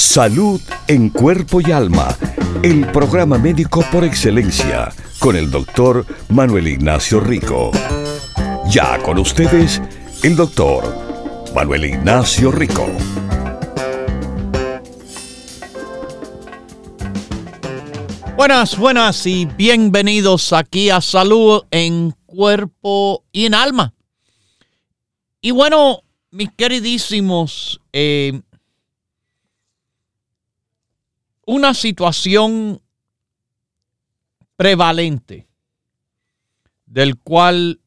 Salud en cuerpo y alma, el programa médico por excelencia con el doctor Manuel Ignacio Rico. Ya con ustedes, el doctor Manuel Ignacio Rico. Buenas, buenas y bienvenidos aquí a Salud en Cuerpo y en Alma. Y bueno, mis queridísimos, eh, una situación prevalente del cual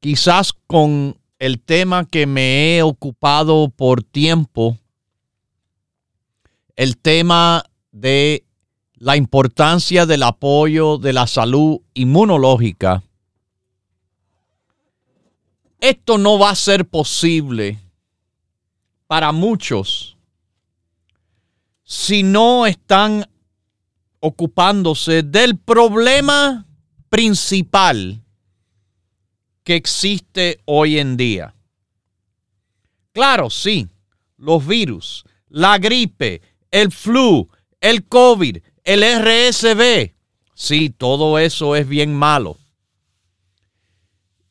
quizás con el tema que me he ocupado por tiempo, el tema de la importancia del apoyo de la salud inmunológica, esto no va a ser posible para muchos si no están ocupándose del problema principal que existe hoy en día. Claro, sí, los virus, la gripe, el flu, el COVID, el RSV, sí, todo eso es bien malo.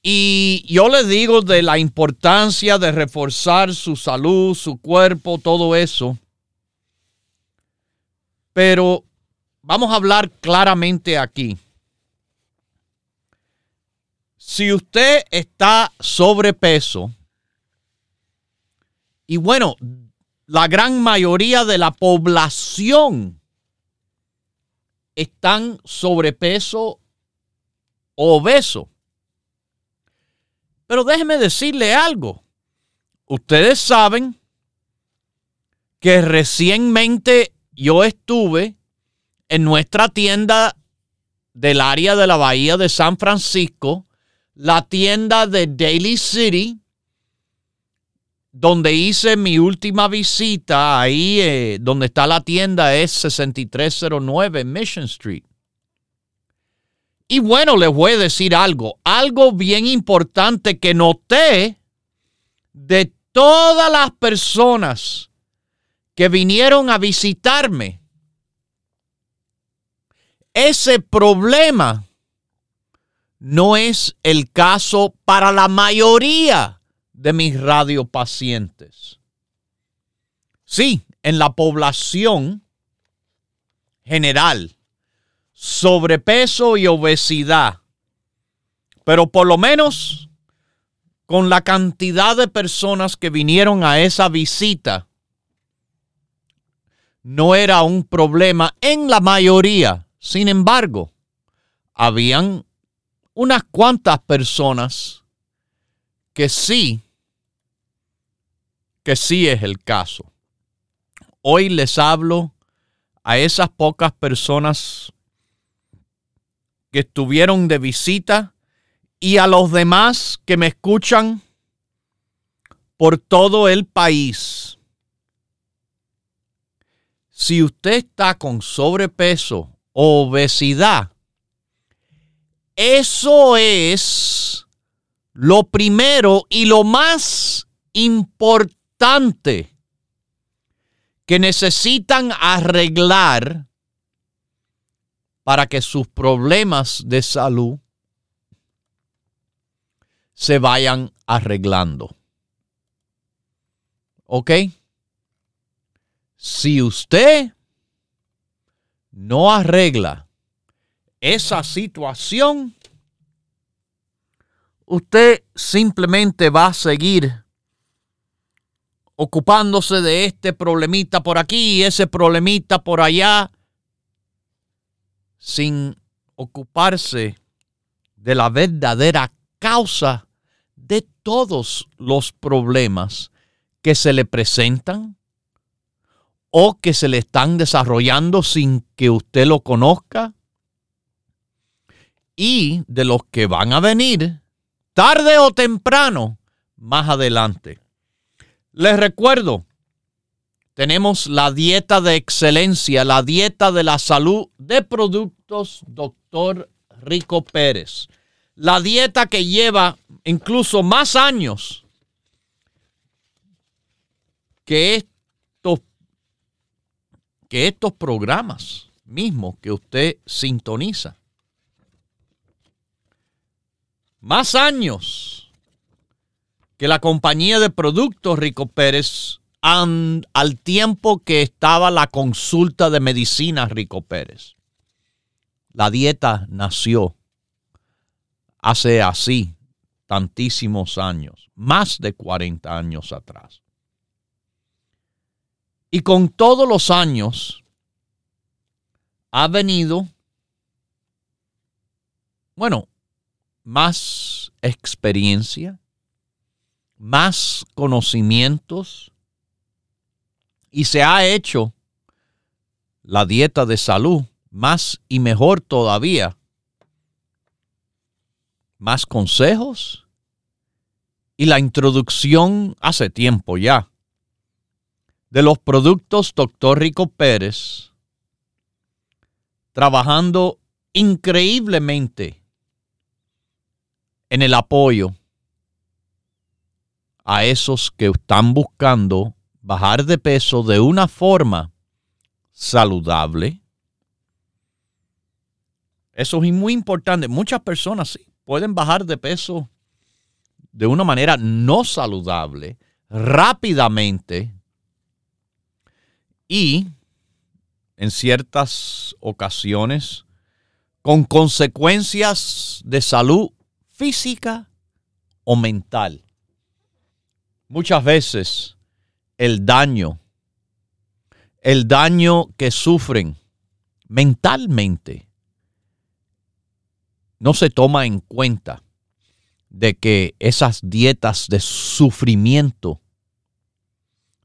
Y yo le digo de la importancia de reforzar su salud, su cuerpo, todo eso. Pero vamos a hablar claramente aquí. Si usted está sobrepeso, y bueno, la gran mayoría de la población están sobrepeso obeso. Pero déjeme decirle algo. Ustedes saben que recientemente yo estuve en nuestra tienda del área de la Bahía de San Francisco la tienda de Daily City, donde hice mi última visita, ahí eh, donde está la tienda es 6309 Mission Street. Y bueno, les voy a decir algo, algo bien importante que noté de todas las personas que vinieron a visitarme. Ese problema no es el caso para la mayoría de mis radiopacientes. Sí, en la población general, sobrepeso y obesidad, pero por lo menos con la cantidad de personas que vinieron a esa visita, no era un problema en la mayoría. Sin embargo, habían unas cuantas personas que sí, que sí es el caso. Hoy les hablo a esas pocas personas que estuvieron de visita y a los demás que me escuchan por todo el país. Si usted está con sobrepeso obesidad, eso es lo primero y lo más importante que necesitan arreglar para que sus problemas de salud se vayan arreglando. ¿Ok? Si usted no arregla esa situación, usted simplemente va a seguir ocupándose de este problemita por aquí y ese problemita por allá, sin ocuparse de la verdadera causa de todos los problemas que se le presentan o que se le están desarrollando sin que usted lo conozca y de los que van a venir tarde o temprano más adelante. Les recuerdo, tenemos la dieta de excelencia, la dieta de la salud de productos Dr. Rico Pérez. La dieta que lleva incluso más años que que estos programas mismos que usted sintoniza. Más años que la compañía de productos Rico Pérez al tiempo que estaba la consulta de medicina Rico Pérez. La dieta nació hace así tantísimos años, más de 40 años atrás. Y con todos los años ha venido, bueno, más experiencia, más conocimientos, y se ha hecho la dieta de salud más y mejor todavía. Más consejos y la introducción hace tiempo ya de los productos Dr. Rico Pérez, trabajando increíblemente en el apoyo a esos que están buscando bajar de peso de una forma saludable. Eso es muy importante. Muchas personas sí, pueden bajar de peso de una manera no saludable rápidamente y en ciertas ocasiones con consecuencias de salud física o mental. Muchas veces el daño, el daño que sufren mentalmente, no se toma en cuenta de que esas dietas de sufrimiento,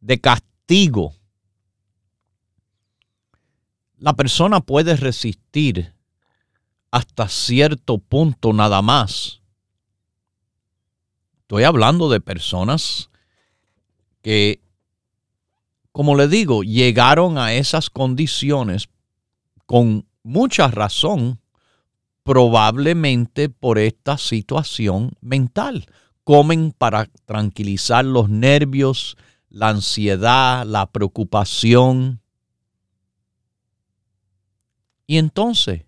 de castigo, la persona puede resistir hasta cierto punto nada más. Estoy hablando de personas que como le digo, llegaron a esas condiciones con mucha razón, probablemente por esta situación mental. Comen para tranquilizar los nervios, la ansiedad, la preocupación. Y entonces,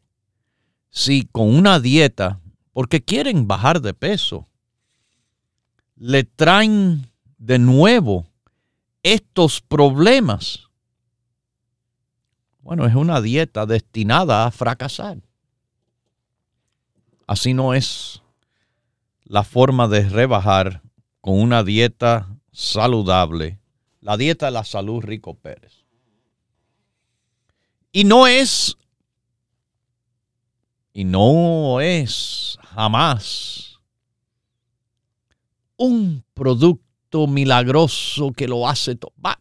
si con una dieta, porque quieren bajar de peso, le traen de nuevo estos problemas, bueno, es una dieta destinada a fracasar. Así no es la forma de rebajar con una dieta saludable, la dieta de la salud Rico Pérez. Y no es, y no es jamás un producto milagroso que lo hace.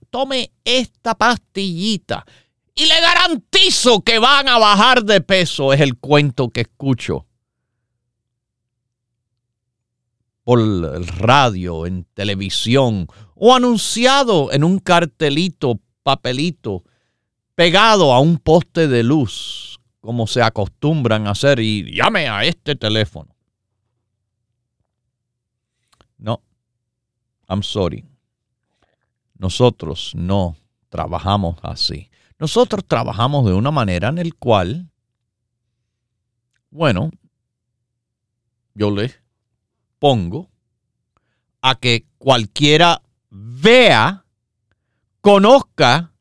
tome esta pastillita y le garantizo que van a bajar de peso. Es el cuento que escucho por el radio, en televisión o anunciado en un cartelito, papelito, pegado a un poste de luz, como se acostumbran a hacer, y llame a este teléfono. No, I'm sorry. Nosotros no trabajamos así. Nosotros trabajamos de una manera en el cual, bueno, yo le pongo a que cualquiera vea, conozca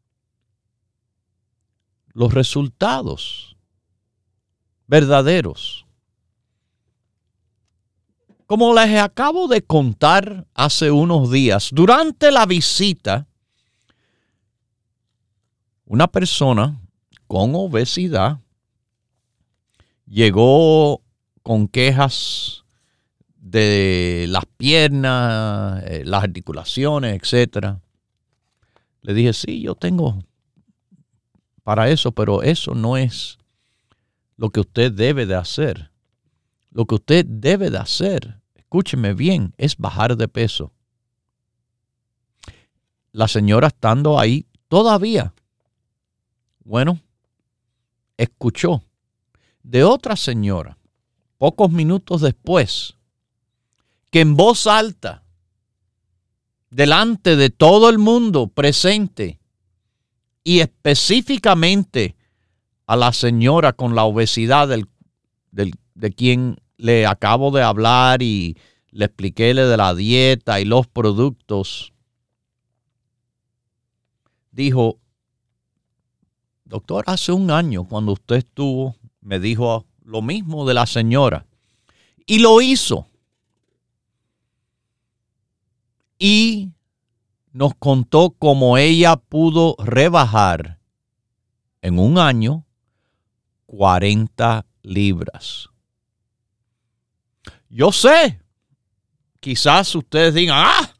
los resultados verdaderos. Como les acabo de contar hace unos días, durante la visita, una persona con obesidad llegó con quejas de las piernas, eh, las articulaciones, etc. Le dije, sí, yo tengo para eso, pero eso no es lo que usted debe de hacer. lo que usted debe de hacer, escúcheme bien, es bajar de peso. La señora estando ahí todavía, bueno, escuchó de otra señora, pocos minutos después, que en voz alta, delante de todo el mundo presente y específicamente a la señora con la obesidad del, de quien le acabo de hablar y le expliqué de la dieta y los productos, dijo, doctor, hace un año cuando usted estuvo, me dijo lo mismo de la señora. Y lo hizo. Y nos contó cómo ella pudo rebajar en un año 40 libras. Yo sé, quizás ustedes digan, ah,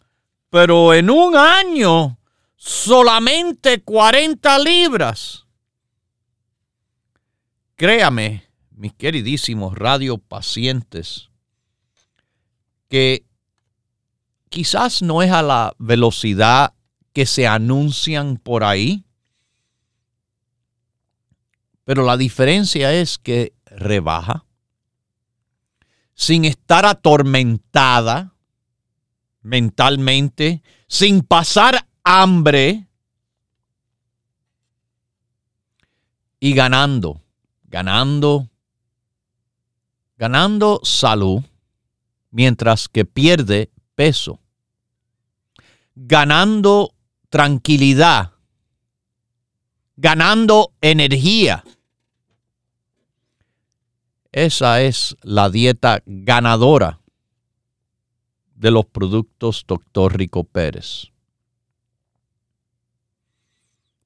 pero en un año solamente 40 libras. Créame, mis queridísimos radiopacientes, que quizás no es a la velocidad que se anuncian por ahí, pero la diferencia es que rebaja sin estar atormentada mentalmente, sin pasar hambre y ganando, ganando, ganando salud mientras que pierde peso, ganando tranquilidad, ganando energía. Esa es la dieta ganadora de los productos Dr. Rico Pérez.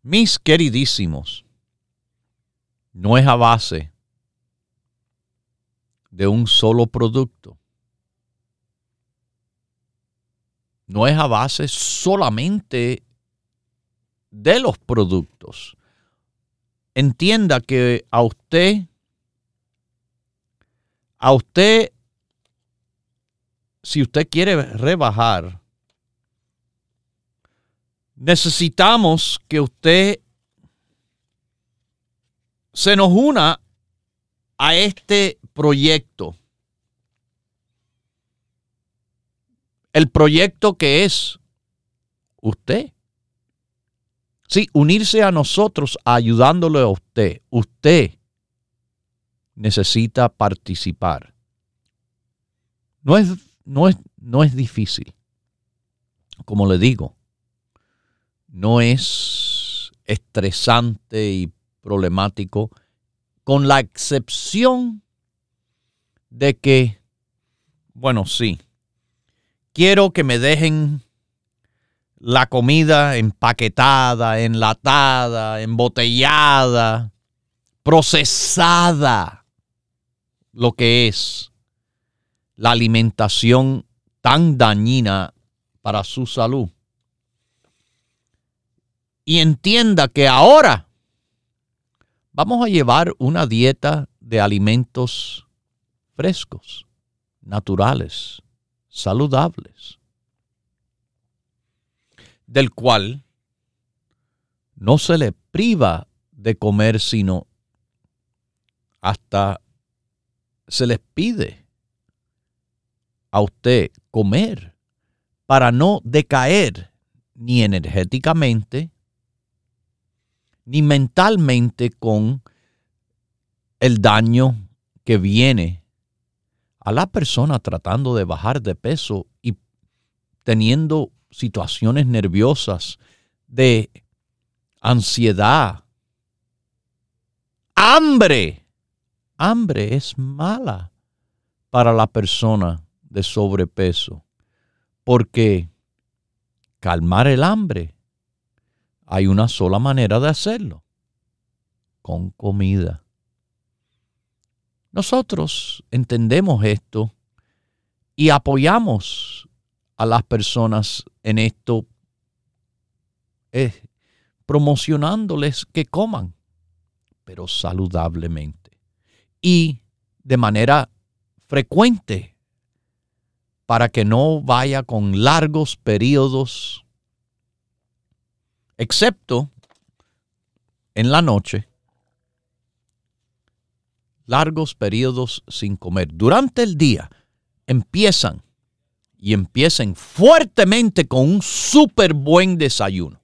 Mis queridísimos, no es a base de un solo producto. No es a base solamente de los productos. Entienda que a usted, a usted, si usted quiere rebajar, necesitamos que usted se nos una a este proyecto. El proyecto que es usted. Sí, unirse a nosotros ayudándole a usted. Usted necesita participar. No es, no es, no es difícil. Como le digo, no es estresante y problemático, con la excepción de que, bueno, sí, quiero que me dejen la comida empaquetada, enlatada, embotellada, procesada, lo que es la alimentación tan dañina para su salud. Y entienda que ahora vamos a llevar una dieta de alimentos frescos, naturales, saludables, del cual no se le priva de comer, sino hasta se les pide a usted comer para no decaer ni energéticamente, ni mentalmente con el daño que viene a la persona tratando de bajar de peso y teniendo situaciones nerviosas de ansiedad, hambre. Hambre es mala para la persona de sobrepeso porque calmar el hambre hay una sola manera de hacerlo, con comida. Nosotros entendemos esto y apoyamos a las personas en esto, eh, promocionándoles que coman, pero saludablemente y de manera frecuente para que no vaya con largos periodos, excepto en la noche, largos periodos sin comer. Durante el día empiezan y empiecen fuertemente con un súper buen desayuno.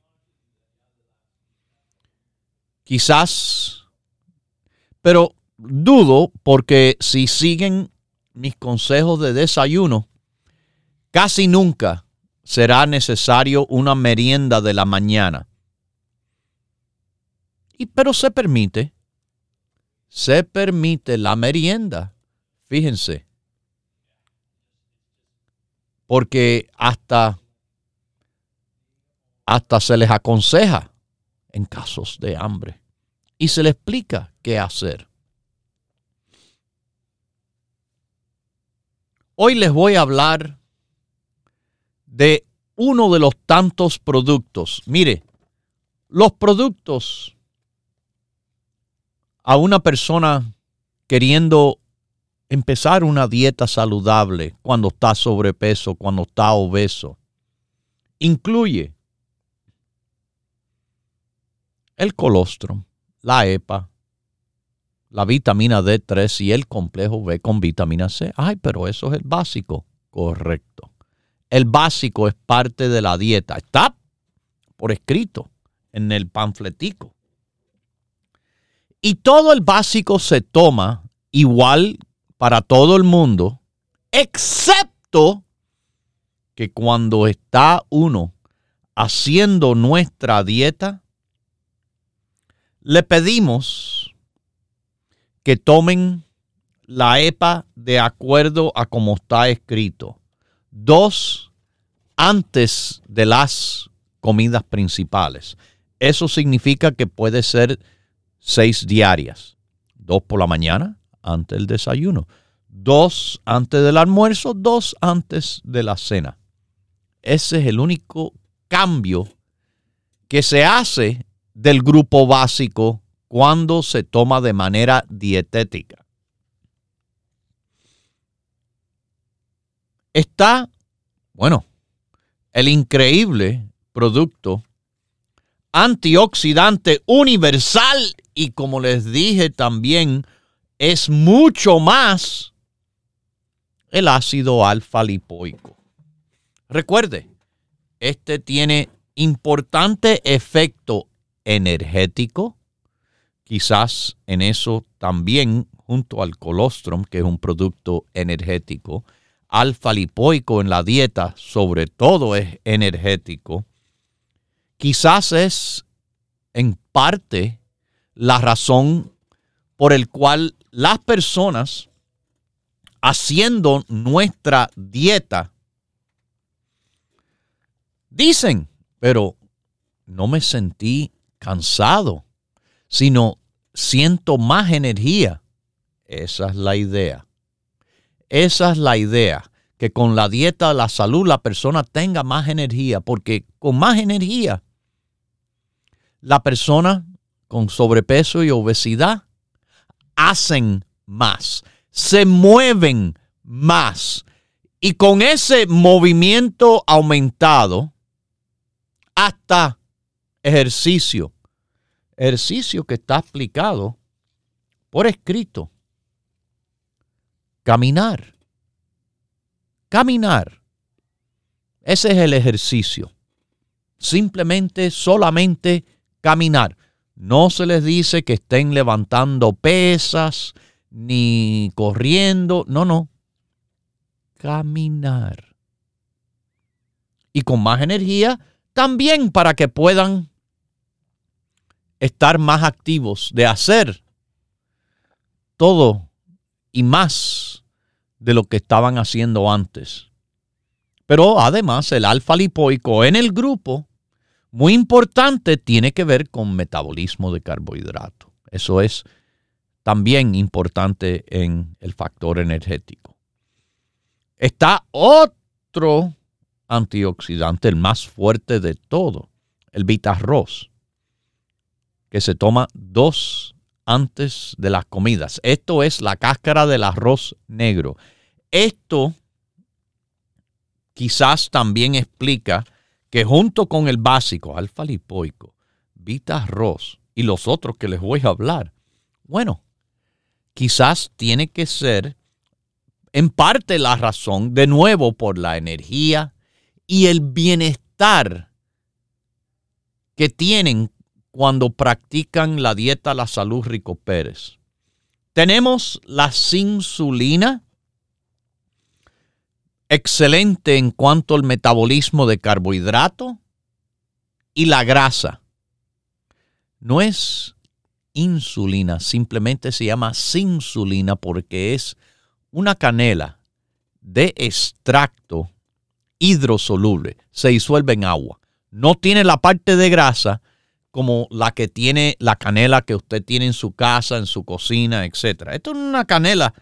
Quizás, pero dudo porque si siguen mis consejos de desayuno, casi nunca será necesario una merienda de la mañana. Y pero se permite, se permite la merienda. Fíjense, porque hasta, hasta se les aconseja en casos de hambre y se les explica qué hacer. Hoy les voy a hablar de uno de los tantos productos. Mire, los productos a una persona queriendo empezar una dieta saludable cuando está sobrepeso, cuando está obeso, incluye el colostrum, la EPA, la vitamina D3 y el complejo B con vitamina C. Ay, pero eso es el básico. Correcto. El básico es parte de la dieta. Está por escrito en el panfletico. Y todo el básico se toma igual para todo el mundo, excepto que cuando está uno haciendo nuestra dieta, le pedimos que tomen la EPA de acuerdo a como está escrito. Dos antes de las comidas principales. Eso significa que puede ser seis diarias. Dos por la mañana, antes del desayuno, dos antes del almuerzo, dos antes de la cena. Ese es el único cambio que se hace del grupo básico cuando se toma de manera dietética. Está, bueno, el increíble producto antioxidante universal y como les dije también es mucho más el ácido alfa lipoico. Recuerde, este tiene importante efecto energético, quizás en eso también junto al colostrum, que es un producto energético, alfa lipoico en la dieta sobre todo es energético, quizás es en parte la razón por el cual las personas haciendo nuestra dieta dicen, pero no me sentí cansado, sino siento más energía. Esa es la idea. Esa es la idea, que con la dieta, la salud, la persona tenga más energía, porque con más energía, la persona con sobrepeso y obesidad hacen más, se mueven más. Y con ese movimiento aumentado, hasta ejercicio, ejercicio que está explicado por escrito, caminar, caminar, ese es el ejercicio. Simplemente, solamente caminar. No se les dice que estén levantando pesas ni corriendo. No, no. Caminar. Y con más energía también para que puedan estar más activos de hacer todo y más de lo que estaban haciendo antes. Pero además el alfa lipoico en el grupo muy importante tiene que ver con metabolismo de carbohidrato. Eso es también importante en el factor energético. Está otro antioxidante, el más fuerte de todo, el Vitarroz, que se toma dos antes de las comidas. Esto es la cáscara del arroz negro. esto quizás también explica que junto con el básico, alfa lipoico, vita arroz y los otros que les voy a hablar, bueno, quizás tiene que ser en parte la razón, de nuevo, por la energía y el bienestar que tienen cuando practican la dieta La Salud Rico Pérez. Tenemos la insulina, excelente en cuanto al metabolismo de carbohidrato y la grasa. No es insulina, simplemente se llama insulina porque es una canela de extracto hidrosoluble, se disuelve en agua. No tiene la parte de grasa como la que tiene la canela que usted tiene en su casa, en su cocina, etc. Esto es una canela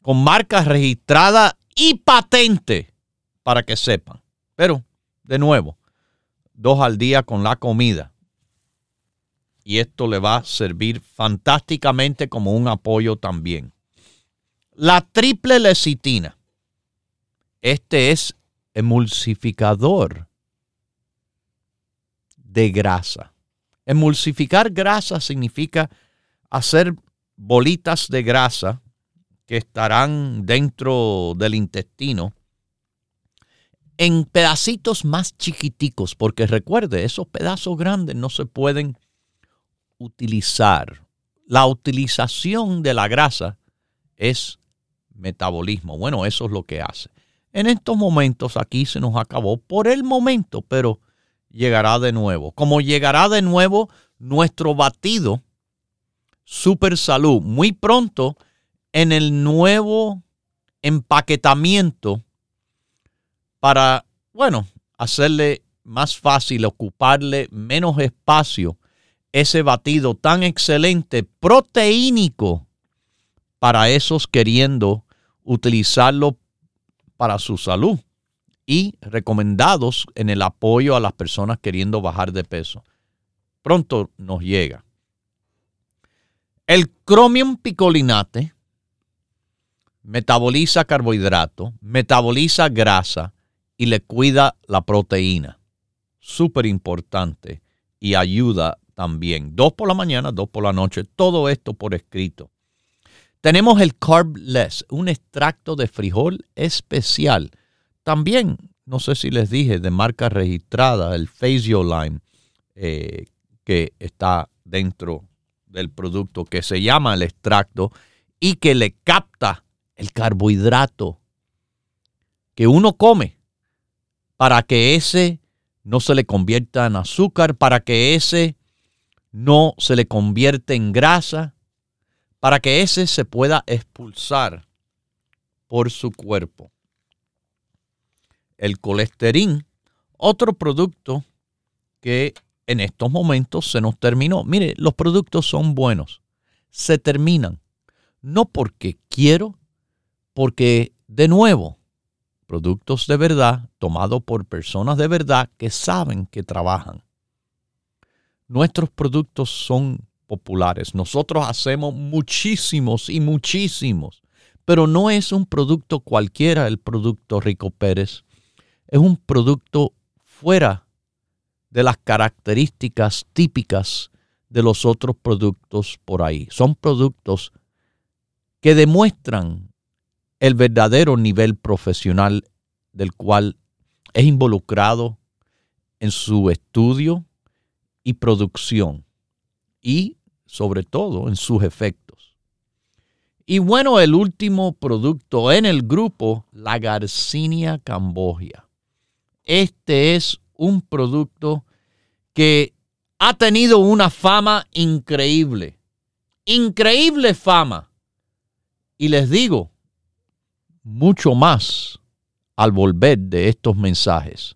con marca registrada y patente para que sepan. Pero, de nuevo, dos al día con la comida. Y esto le va a servir fantásticamente como un apoyo también. La triple lecitina. Este es emulsificador de grasa. Emulsificar grasa significa hacer bolitas de grasa que estarán dentro del intestino en pedacitos más chiquiticos, porque recuerde, esos pedazos grandes no se pueden utilizar. La utilización de la grasa es metabolismo. Bueno, eso es lo que hace. En estos momentos aquí se nos acabó por el momento, pero llegará de nuevo. Como llegará de nuevo nuestro batido Super Salud muy pronto en el nuevo empaquetamiento para, bueno, hacerle más fácil, ocuparle menos espacio ese batido tan excelente, proteínico para esos queriendo utilizarlo para su salud y recomendados en el apoyo a las personas queriendo bajar de peso. Pronto nos llega. El cromium picolinate metaboliza carbohidrato, metaboliza grasa y le cuida la proteína. Súper importante y ayuda también. Dos por la mañana, dos por la noche. Todo esto por escrito. Tenemos el Carbless, un extracto de frijol especial. También, no sé si les dije, de marca registrada, el Faciolime, eh, que está dentro del producto, que se llama el extracto y que le capta el carbohidrato que uno come para que ese no se le convierta en azúcar, para que ese no se le convierta en grasa para que ese se pueda expulsar por su cuerpo. El colesterín, otro producto que en estos momentos se nos terminó. Mire, los productos son buenos, se terminan. No porque quiero, porque de nuevo, productos de verdad tomados por personas de verdad que saben que trabajan. Nuestros productos son populares. Nosotros hacemos muchísimos y muchísimos, pero no es un producto cualquiera el producto Rico Pérez. Es un producto fuera de las características típicas de los otros productos por ahí. Son productos que demuestran el verdadero nivel profesional del cual es involucrado en su estudio y producción y sobre todo en sus efectos. Y bueno, el último producto en el grupo, la Garcinia cambogia. Este es un producto que ha tenido una fama increíble, increíble fama. Y les digo, mucho más al volver de estos mensajes.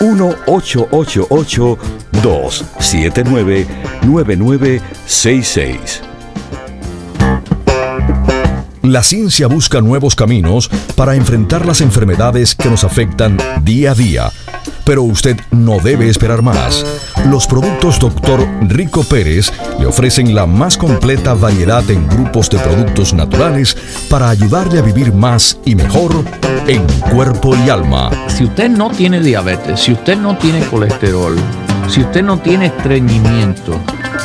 1-888-279-9966. La ciencia busca nuevos caminos para enfrentar las enfermedades que nos afectan día a día. Pero usted no debe esperar más. Los productos Dr. Rico Pérez le ofrecen la más completa variedad en grupos de productos naturales para ayudarle a vivir más y mejor en cuerpo y alma. Si usted no tiene diabetes, si usted no tiene colesterol, si usted no tiene estreñimiento,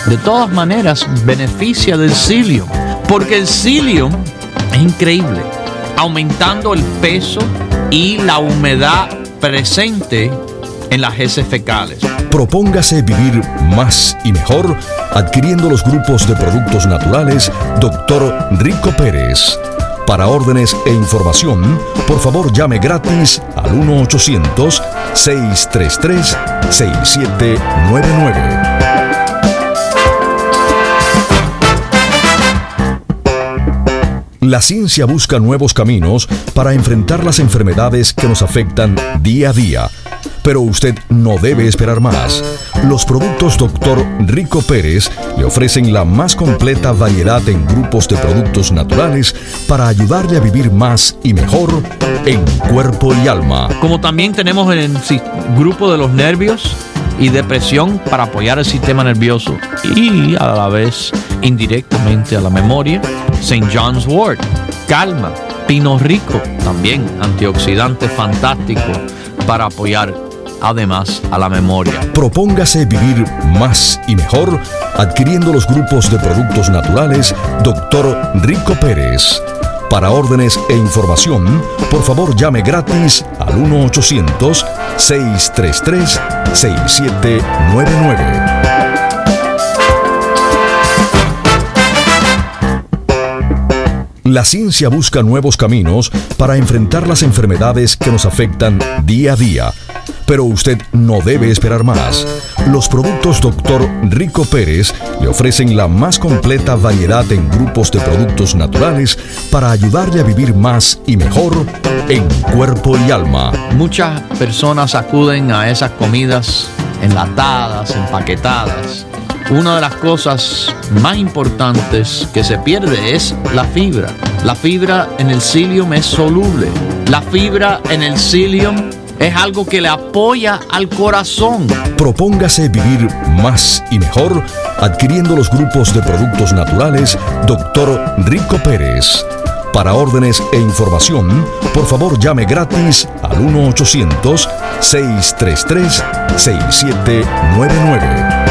de todas maneras beneficia del psyllium, porque el psyllium es increíble, aumentando el peso y la humedad presente en las heces fecales. Propóngase vivir más y mejor adquiriendo los grupos de productos naturales Dr. Rico Pérez. Para órdenes e información, por favor llame gratis al 1-800-633-6799. La ciencia busca nuevos caminos para enfrentar las enfermedades que nos afectan día a día. Pero usted no debe esperar más. Los productos Dr. Rico Pérez le ofrecen la más completa variedad en grupos de productos naturales para ayudarle a vivir más y mejor en cuerpo y alma. Como también tenemos el grupo de los nervios y depresión para apoyar el sistema nervioso y a la vez indirectamente a la memoria. St. John's Wort, calma, pino rico, también antioxidante fantástico para apoyar además a la memoria. Propóngase vivir más y mejor adquiriendo los grupos de productos naturales Dr. Rico Pérez. Para órdenes e información, por favor llame gratis al 1-800-633-6799. La ciencia busca nuevos caminos para enfrentar las enfermedades que nos afectan día a día. Pero usted no debe esperar más. Los productos Dr. Rico Pérez le ofrecen la más completa variedad en grupos de productos naturales para ayudarle a vivir más y mejor en cuerpo y alma. Muchas personas acuden a esas comidas enlatadas, empaquetadas una de las cosas más importantes que se pierde es la fibra. La fibra en el psyllium es soluble. La fibra en el psyllium es algo que le apoya al corazón. Propóngase vivir más y mejor adquiriendo los grupos de productos naturales Dr. Rico Pérez. Para órdenes e información, por favor llame gratis al 1-800-633-6799.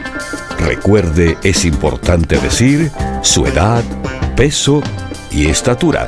Recuerde, es importante decir su edad, peso y estatura.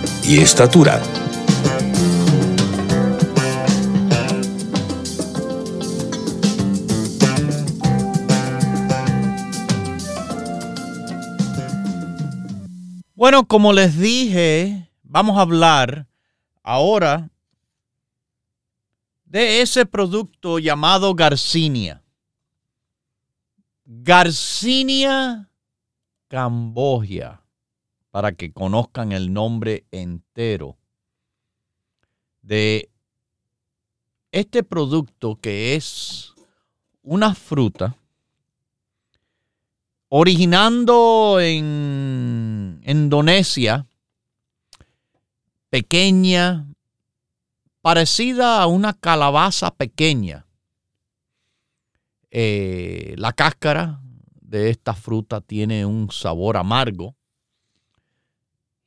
y estatura. Bueno, como les dije, vamos a hablar ahora de ese producto llamado Garcinia. Garcinia Cambogia, para que conozcan el nombre entero de este producto que es una fruta originando en Indonesia, pequeña, parecida a una calabaza pequeña. Eh, la cáscara de esta fruta tiene un sabor amargo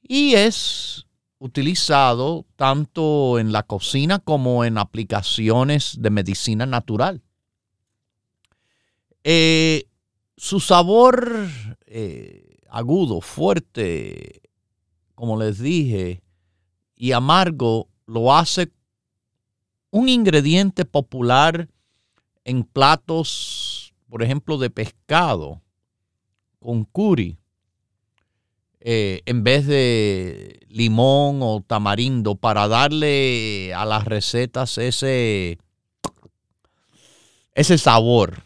y es utilizado tanto en la cocina como en aplicaciones de medicina natural. Eh, su sabor eh, agudo, fuerte, como les dije, y amargo lo hace un ingrediente popular en platos, por ejemplo, de pescado con curry, eh, en vez de limón o tamarindo, para darle a las recetas ese, ese sabor.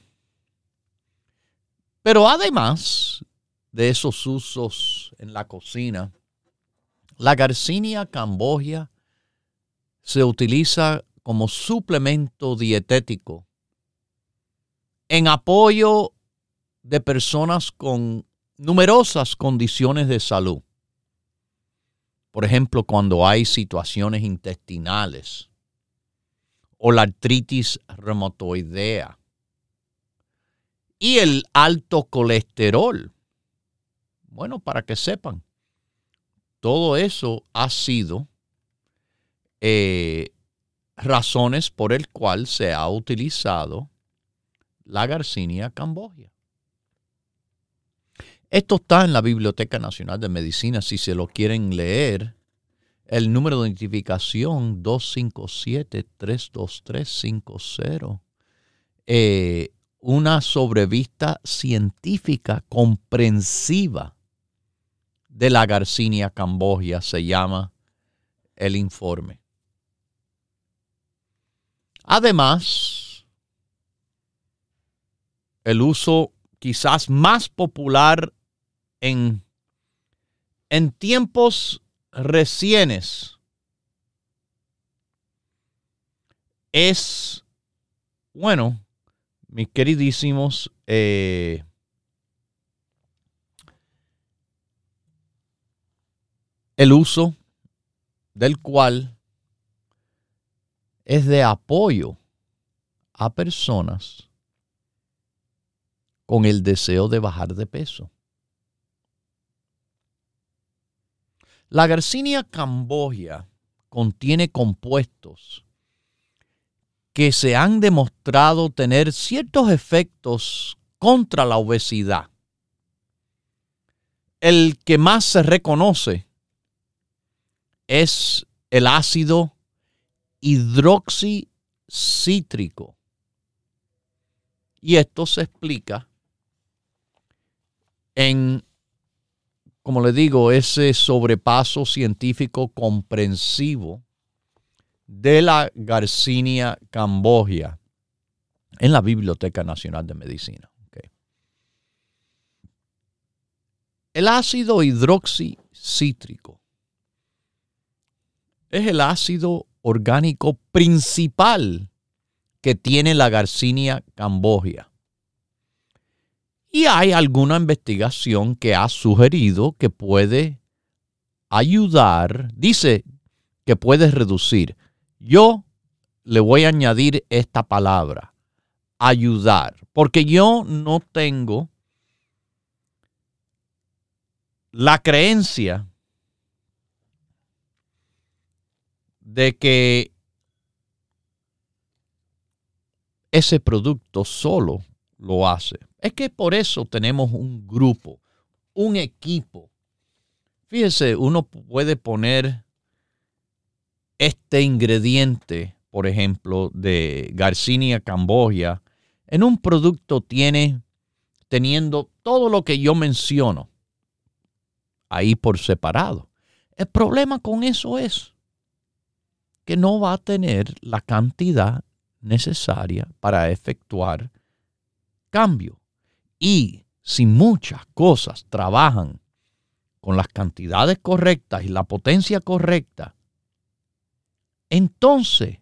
Pero además de esos usos en la cocina, la Garcinia cambogia se utiliza como suplemento dietético en apoyo de personas con numerosas condiciones de salud. Por ejemplo, cuando hay situaciones intestinales o la artritis reumatoidea y el alto colesterol. Bueno, para que sepan, todo eso ha sido eh, razones por el cual se ha utilizado la Garcinia cambogia. Esto está en la Biblioteca Nacional de Medicina, si se lo quieren leer. El número de identificación 257-32350. Eh, una sobrevista científica comprensiva de la Garcinia cambogia, se llama el informe. Además, el uso quizás más popular en, en tiempos recientes es, bueno, mis queridísimos, eh, el uso del cual es de apoyo a personas con el deseo de bajar de peso. La Garcinia cambogia contiene compuestos que se han demostrado tener ciertos efectos contra la obesidad. El que más se reconoce es el ácido hidroxicítrico. Y esto se explica en, como le digo, ese sobrepaso científico comprensivo de la Garcinia cambogia en la Biblioteca Nacional de Medicina. El ácido hidroxicítrico es el ácido orgánico principal que tiene la Garcinia cambogia. Hay alguna investigación que ha sugerido que puede ayudar, dice que puede reducir yo le voy a añadir esta palabra, ayudar, porque yo no tengo la creencia de que ese producto solo lo hace. Es que por eso tenemos un grupo, un equipo. Fíjese, uno puede poner este ingrediente, por ejemplo, de Garcinia Camboya, en un producto tiene teniendo todo lo que yo menciono ahí por separado. El problema con eso es que no va a tener la cantidad necesaria para efectuar cambio. Y si muchas cosas trabajan con las cantidades correctas y la potencia correcta, entonces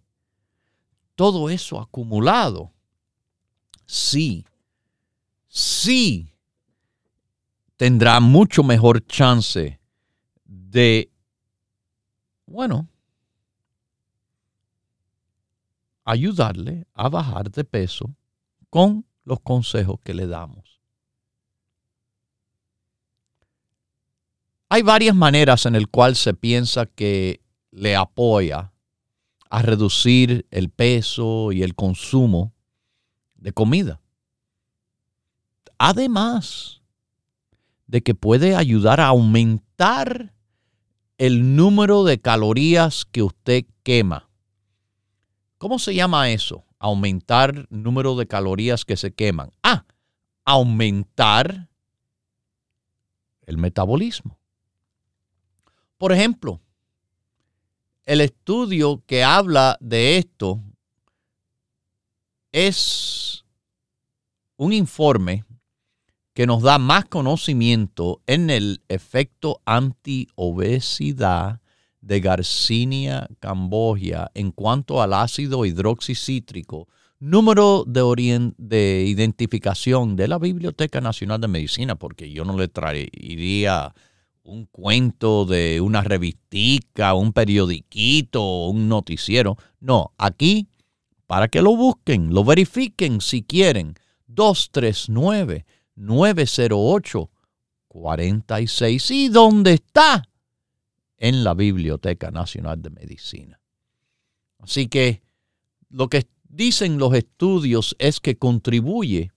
todo eso acumulado, sí, sí tendrá mucho mejor chance de, bueno, ayudarle a bajar de peso con los consejos que le damos. Hay varias maneras en las cuales se piensa que le apoya a reducir el peso y el consumo de comida. Además de que puede ayudar a aumentar el número de calorías que usted quema. ¿Cómo se llama eso? Aumentar el número de calorías que se queman. Ah, aumentar el metabolismo. Por ejemplo, el estudio que habla de esto es un informe que nos da más conocimiento en el efecto antiobesidad de Garcinia cambogia en cuanto al ácido hidroxicítrico, número de, de identificación de la Biblioteca Nacional de Medicina, porque yo no le traería un cuento de una revistica, un periodiquito, un noticiero. No, aquí, para que lo busquen, lo verifiquen si quieren, 239-908-46. ¿Y dónde está? en la Biblioteca Nacional de Medicina. Así que lo que dicen los estudios es que contribuye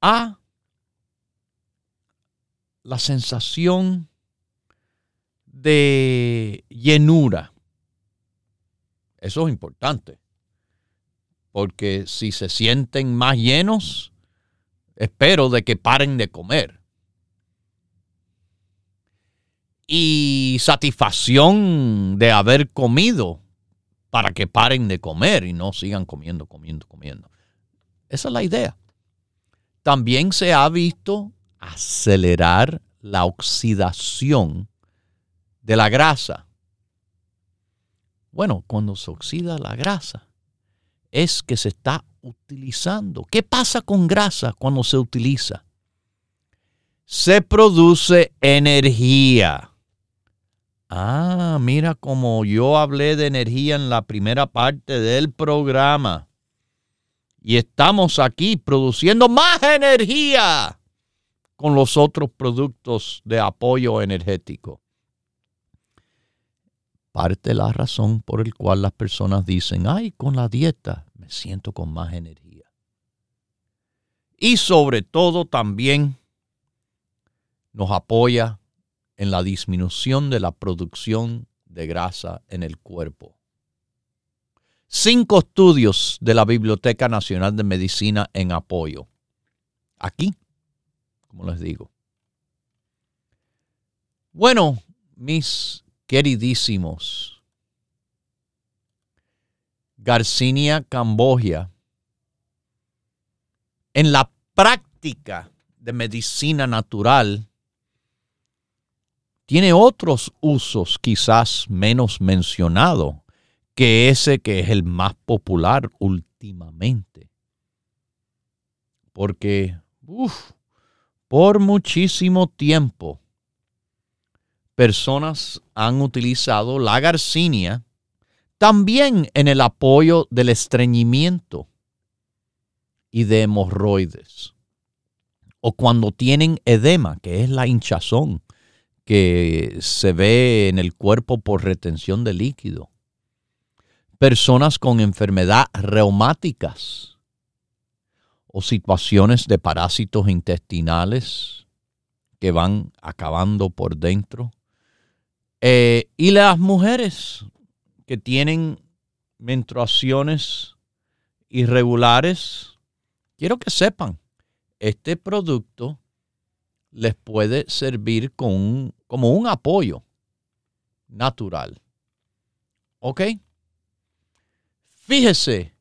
a la sensación de llenura. Eso es importante, porque si se sienten más llenos, espero de que paren de comer. y satisfacción de haber comido para que paren de comer y no sigan comiendo, comiendo, comiendo. Esa es la idea. También se ha visto acelerar la oxidación de la grasa. Bueno, cuando se oxida la grasa es que se está utilizando. ¿Qué pasa con grasa cuando se utiliza? Se produce energía. Ah, mira como yo hablé de energía en la primera parte del programa. Y estamos aquí produciendo más energía con los otros productos de apoyo energético. Parte la razón por el cual las personas dicen, ay, con la dieta me siento con más energía. Y sobre todo también nos apoya en la disminución de la producción de grasa en el cuerpo. Cinco estudios de la Biblioteca Nacional de Medicina en apoyo. Aquí, como les digo. Bueno, mis queridísimos, Garcinia Cambogia, en la práctica de medicina natural, tiene otros usos quizás menos mencionados que ese que es el más popular últimamente. Porque, por muchísimo tiempo, personas han utilizado la garcinia también en el apoyo del estreñimiento y de hemorroides. O cuando tienen edema, que es la hinchazón que se ve en el cuerpo por retención de líquido. Personas con enfermedad reumáticas o situaciones de parásitos intestinales que van acabando por dentro. Eh, y las mujeres que tienen menstruaciones irregulares, quiero que sepan, este producto les puede servir como un apoyo natural. ¿Ok? Fíjese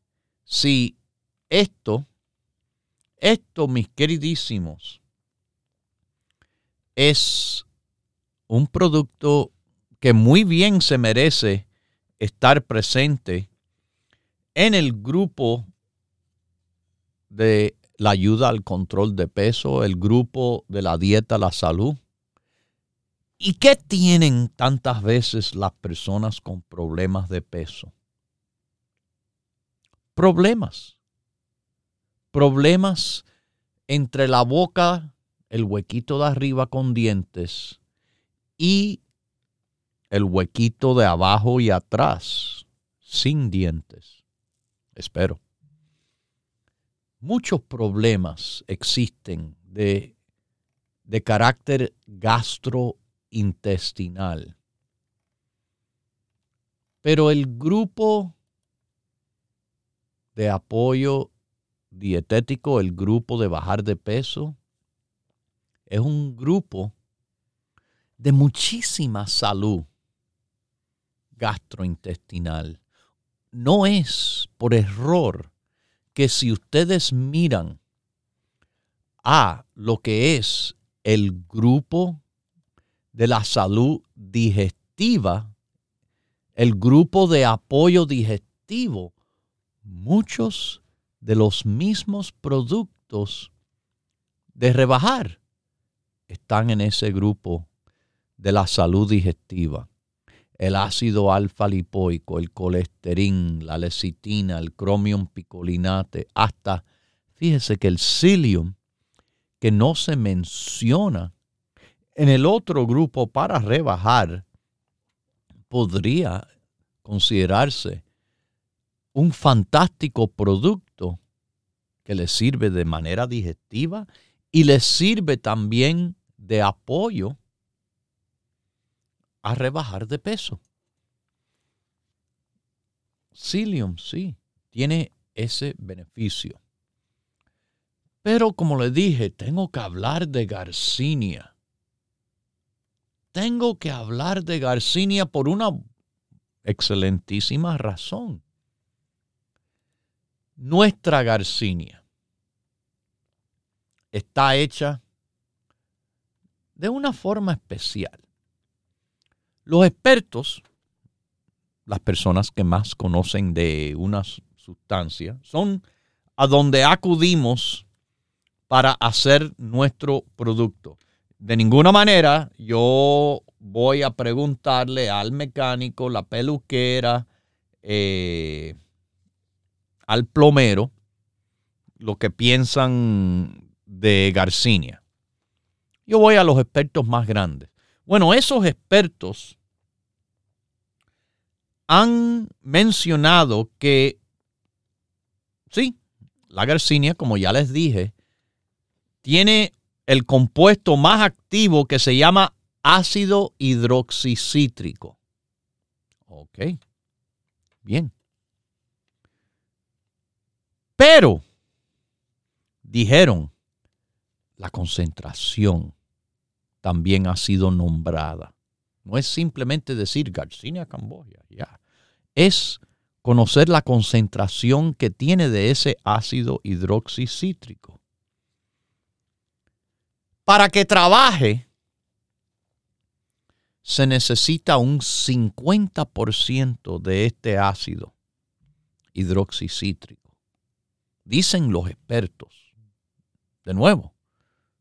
si esto, esto, mis queridísimos, es un producto que muy bien se merece estar presente en el grupo de la ayuda al control de peso, el grupo de la dieta la salud. ¿Y qué tienen tantas veces las personas con problemas de peso? Problemas. Problemas entre la boca, el huequito de arriba con dientes y el huequito de abajo y atrás, sin dientes. Espero. Muchos problemas existen de, de carácter gastrointestinal. Pero el grupo de apoyo dietético, el grupo de bajar de peso, es un grupo de muchísima salud gastrointestinal. No es por error que si ustedes miran a lo que es el grupo de la salud digestiva, el grupo de apoyo digestivo, muchos de los mismos productos de rebajar están en ese grupo de la salud digestiva. El ácido alfa lipoico, el colesterol, la lecitina, el cromium picolinate, hasta, fíjese que el psyllium, que no se menciona en el otro grupo para rebajar, podría considerarse un fantástico producto que le sirve de manera digestiva y le sirve también de apoyo a rebajar de peso. Psyllium, sí, tiene ese beneficio. Pero como le dije, tengo que hablar de Garcinia. Tengo que hablar de Garcinia por una excelentísima razón. Nuestra Garcinia está hecha de una forma especial. Los expertos, las personas que más conocen de una sustancia, son a donde acudimos para hacer nuestro producto. De ninguna manera yo voy a preguntarle al mecánico, la peluquera, eh, al plomero, lo que piensan de Garcinia. Yo voy a los expertos más grandes. Bueno, esos expertos han mencionado que, sí, la garcinia, como ya les dije, tiene el compuesto más activo que se llama ácido hidroxicítrico. Ok, bien. Pero, dijeron, la concentración también ha sido nombrada. No es simplemente decir Garcinia Camboya, ya. Es conocer la concentración que tiene de ese ácido hidroxicítrico. Para que trabaje, se necesita un 50% de este ácido hidroxicítrico. Dicen los expertos. De nuevo,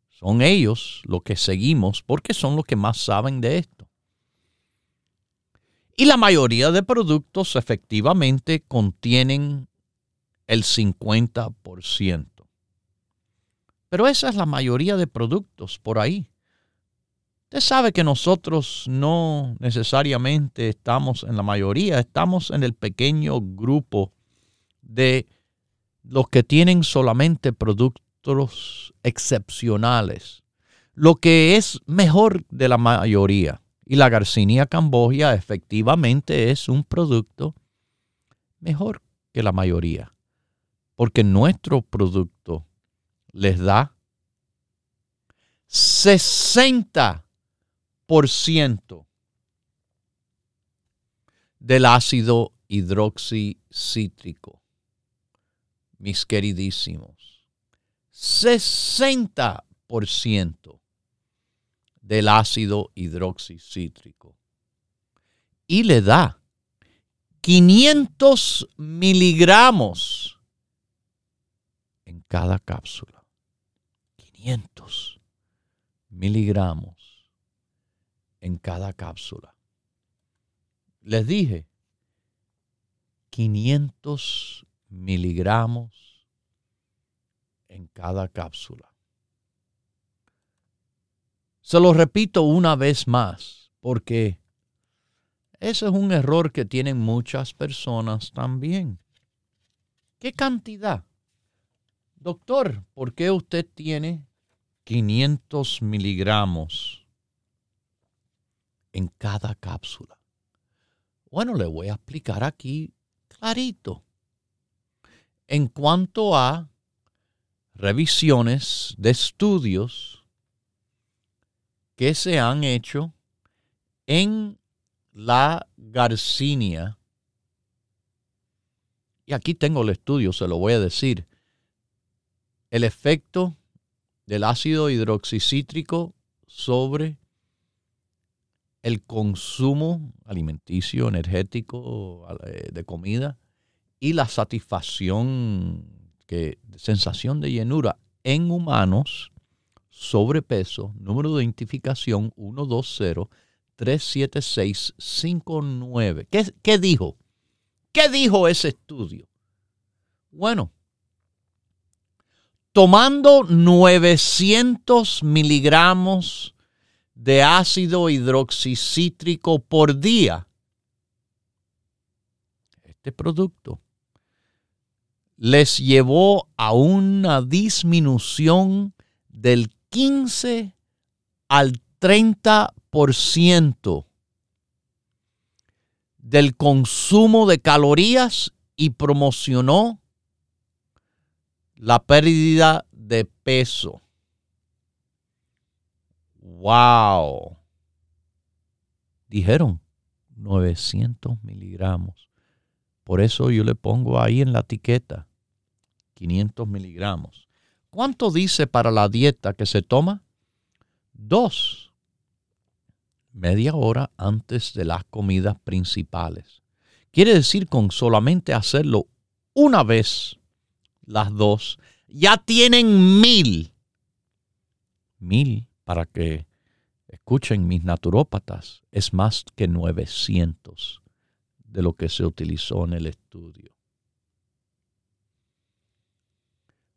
son ellos los que seguimos porque son los que más saben de esto. Y la mayoría de productos efectivamente contienen el 50%. Pero esa es la mayoría de productos por ahí. Usted sabe que nosotros no necesariamente estamos en la mayoría, estamos en el pequeño grupo de los que tienen solamente productos excepcionales, lo que es mejor de la mayoría. Y la Garcinia Cambogia efectivamente es un producto mejor que la mayoría, porque nuestro producto les da 60% del ácido hidroxicítrico. Mis queridísimos, 60% del ácido hidroxicítrico y le da 500 miligramos en cada cápsula. 500 miligramos en cada cápsula. Les dije, 500 miligramos en cada cápsula. Se lo repito una vez más, porque ese es un error que tienen muchas personas también. ¿Qué cantidad? Doctor, ¿por qué usted tiene 500 miligramos en cada cápsula? Bueno, le voy a explicar aquí clarito. En cuanto a revisiones de estudios, que se han hecho en la Garcinia. Y aquí tengo el estudio, se lo voy a decir. El efecto del ácido hidroxicítrico sobre el consumo alimenticio, energético, eh, de comida y la satisfacción, que, sensación de llenura en humanos sobrepeso, número de identificación 120-376-59. ¿Qué, ¿Qué dijo? ¿Qué dijo ese estudio? Bueno, tomando 900 miligramos de ácido hidroxicítrico por día, este producto les llevó a una disminución del 15 al 30% del consumo de calorías y promocionó la pérdida de peso. ¡Wow! Dijeron 900 miligramos. Por eso yo le pongo ahí en la etiqueta 500 miligramos. ¿Cuánto dice para la dieta que se toma? Dos. Media hora antes de las comidas principales. Quiere decir con solamente hacerlo una vez, las dos, ya tienen mil. Mil para que escuchen mis naturópatas. Es más que 900 de lo que se utilizó en el estudio.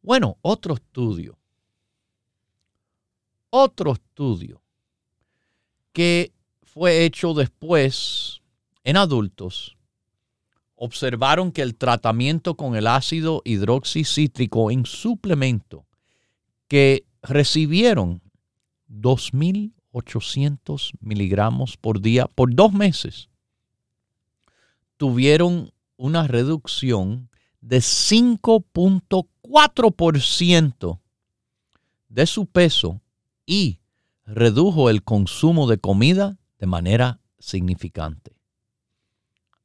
Bueno, otro estudio, otro estudio que fue hecho después en adultos, observaron que el tratamiento con el ácido hidroxicítrico en suplemento que recibieron 2.800 miligramos por día por dos meses, tuvieron una reducción de 5.4% de su peso y redujo el consumo de comida de manera significante.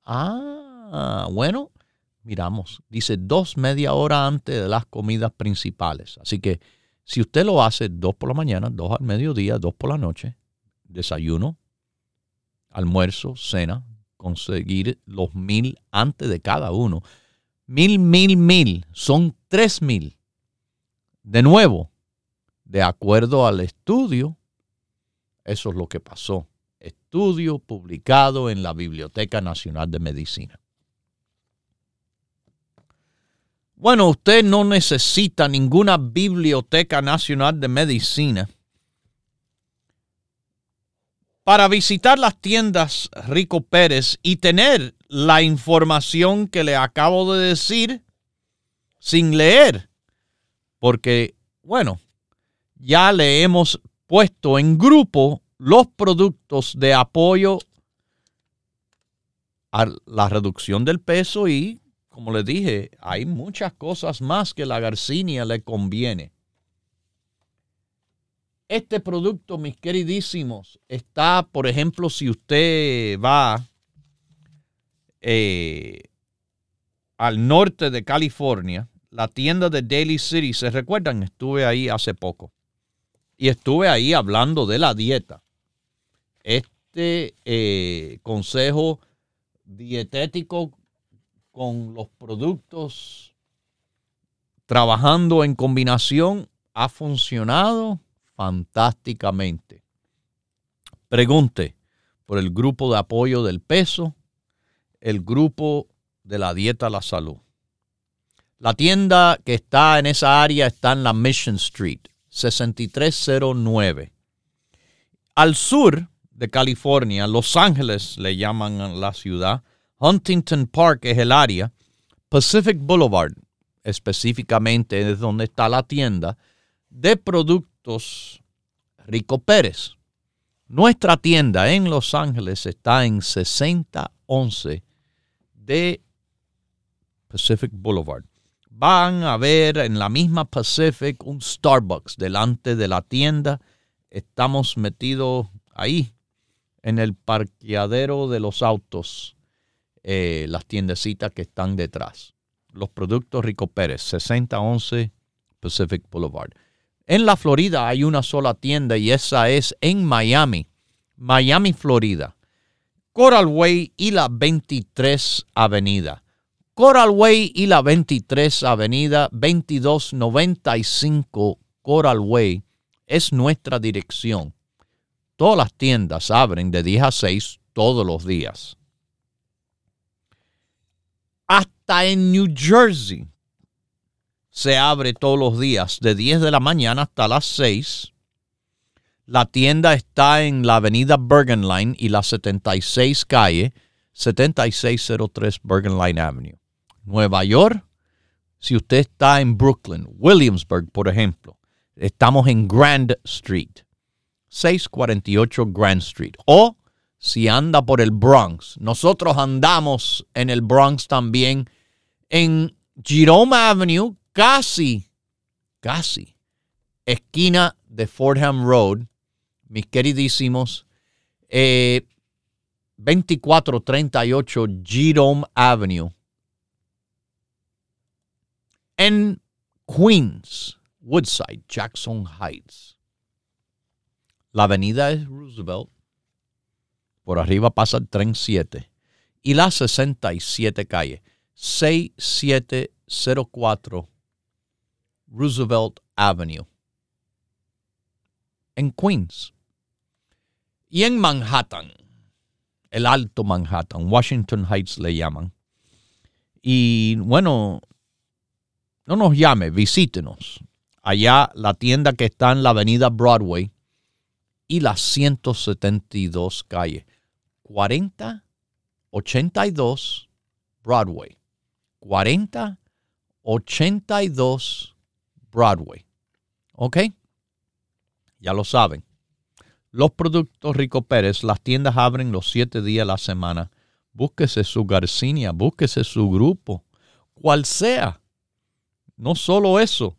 Ah, bueno, miramos, dice dos media hora antes de las comidas principales. Así que si usted lo hace dos por la mañana, dos al mediodía, dos por la noche, desayuno, almuerzo, cena, conseguir los mil antes de cada uno mil, mil, mil, son tres mil. De nuevo, de acuerdo al estudio, eso es lo que pasó. estudio publicado en la Biblioteca Nacional de Medicina. Bueno, usted no necesita ninguna Biblioteca Nacional de Medicina para visitar las tiendas Rico Pérez y tener la información que le acabo de decir sin leer. Porque, bueno, ya le hemos puesto en grupo los productos de apoyo a la reducción del peso y, como le dije, hay muchas cosas más que la garcinia le conviene. Este producto, mis queridísimos, está, por ejemplo, si usted va eh, al norte de California, la tienda de Daily City, ¿se recuerdan? Estuve ahí hace poco. Y estuve ahí hablando de la dieta este eh, consejo dietético con los productos trabajando en combinación ha funcionado fantásticamente. Pregunte por el grupo de apoyo del peso, el grupo de la dieta la salud. La tienda que está en esa área está en la Mission Street, 6309. Al sur de California, Los Ángeles le llaman la ciudad, Huntington Park es el área, Pacific Boulevard específicamente es donde está la tienda de productos Rico Pérez. Nuestra tienda en Los Ángeles está en 6011 de Pacific Boulevard. Van a ver en la misma Pacific un Starbucks delante de la tienda. Estamos metidos ahí en el parqueadero de los autos eh, las tiendecitas que están detrás. Los productos Rico Pérez, 6011 Pacific Boulevard. En la Florida hay una sola tienda y esa es en Miami, Miami, Florida. Coral Way y la 23 Avenida. Coral Way y la 23 Avenida 2295 Coral Way es nuestra dirección. Todas las tiendas abren de 10 a 6 todos los días. Hasta en New Jersey se abre todos los días de 10 de la mañana hasta las 6. La tienda está en la avenida Bergen Line y la 76 calle, 7603 Bergen Line Avenue. Nueva York, si usted está en Brooklyn, Williamsburg, por ejemplo, estamos en Grand Street. 648 Grand Street. O si anda por el Bronx, nosotros andamos en el Bronx también, en Jerome Avenue, casi, casi, esquina de Fordham Road, mis queridísimos, 2438 eh, Jerome Avenue, en Queens, Woodside, Jackson Heights. La avenida es Roosevelt. Por arriba pasa el tren 7. Y la 67 calle. 6704 Roosevelt Avenue. En Queens. Y en Manhattan. El Alto Manhattan. Washington Heights le llaman. Y bueno, no nos llame, visítenos. Allá la tienda que está en la avenida Broadway y la 172 calle. 40 82 Broadway. 40 82 Broadway. ¿Ok? Ya lo saben. Los productos Rico Pérez, las tiendas abren los siete días a la semana. Búsquese su Garcinia, búsquese su grupo, cual sea. No solo eso,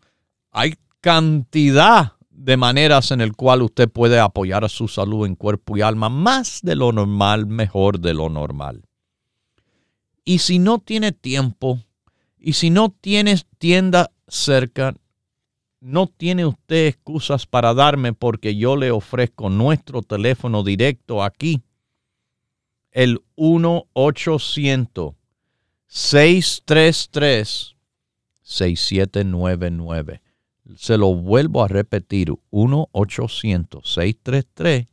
hay cantidad de maneras en el cual usted puede apoyar a su salud en cuerpo y alma más de lo normal, mejor de lo normal. Y si no tiene tiempo y si no tiene tienda cerca, no tiene usted excusas para darme porque yo le ofrezco nuestro teléfono directo aquí, el 1-800-633-6799. Se lo vuelvo a repetir, 1-800-633-6799.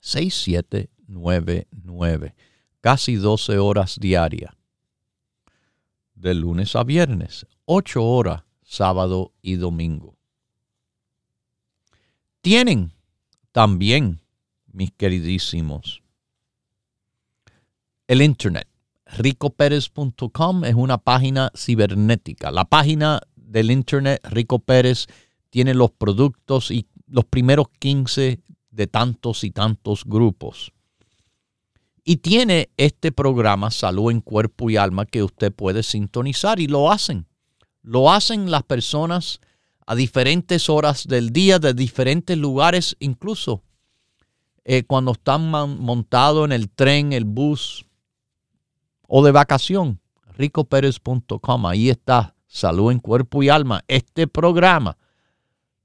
6799. Casi 12 horas diarias. De lunes a viernes. 8 horas sábado y domingo. Tienen también, mis queridísimos, el Internet. RicoPérez.com es una página cibernética. La página del Internet Rico Pérez tiene los productos y los primeros 15 de tantos y tantos grupos. Y tiene este programa Salud en Cuerpo y Alma que usted puede sintonizar y lo hacen. Lo hacen las personas a diferentes horas del día, de diferentes lugares, incluso eh, cuando están montados en el tren, el bus o de vacación. RicoPérez.com, ahí está, Salud en Cuerpo y Alma. Este programa,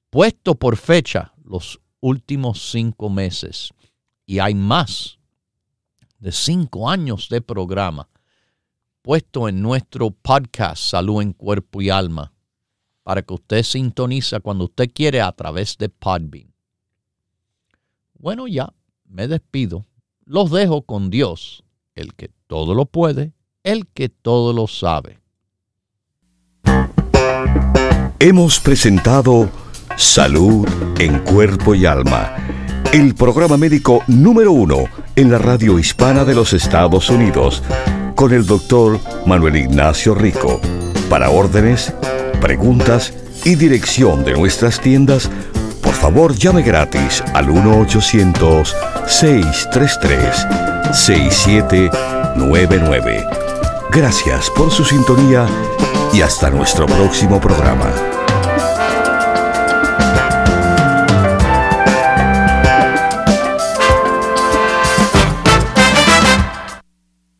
puesto por fecha los últimos cinco meses, y hay más de cinco años de programa puesto en nuestro podcast Salud en Cuerpo y Alma para que usted sintoniza cuando usted quiere a través de Podbean. Bueno, ya me despido. Los dejo con Dios, el que todo lo puede, el que todo lo sabe. Hemos presentado Salud en Cuerpo y Alma, el programa médico número uno en la radio hispana de los Estados Unidos con el doctor Manuel Ignacio Rico. Para órdenes, preguntas y dirección de nuestras tiendas, por favor llame gratis al 1-800-633-6799. Gracias por su sintonía y hasta nuestro próximo programa.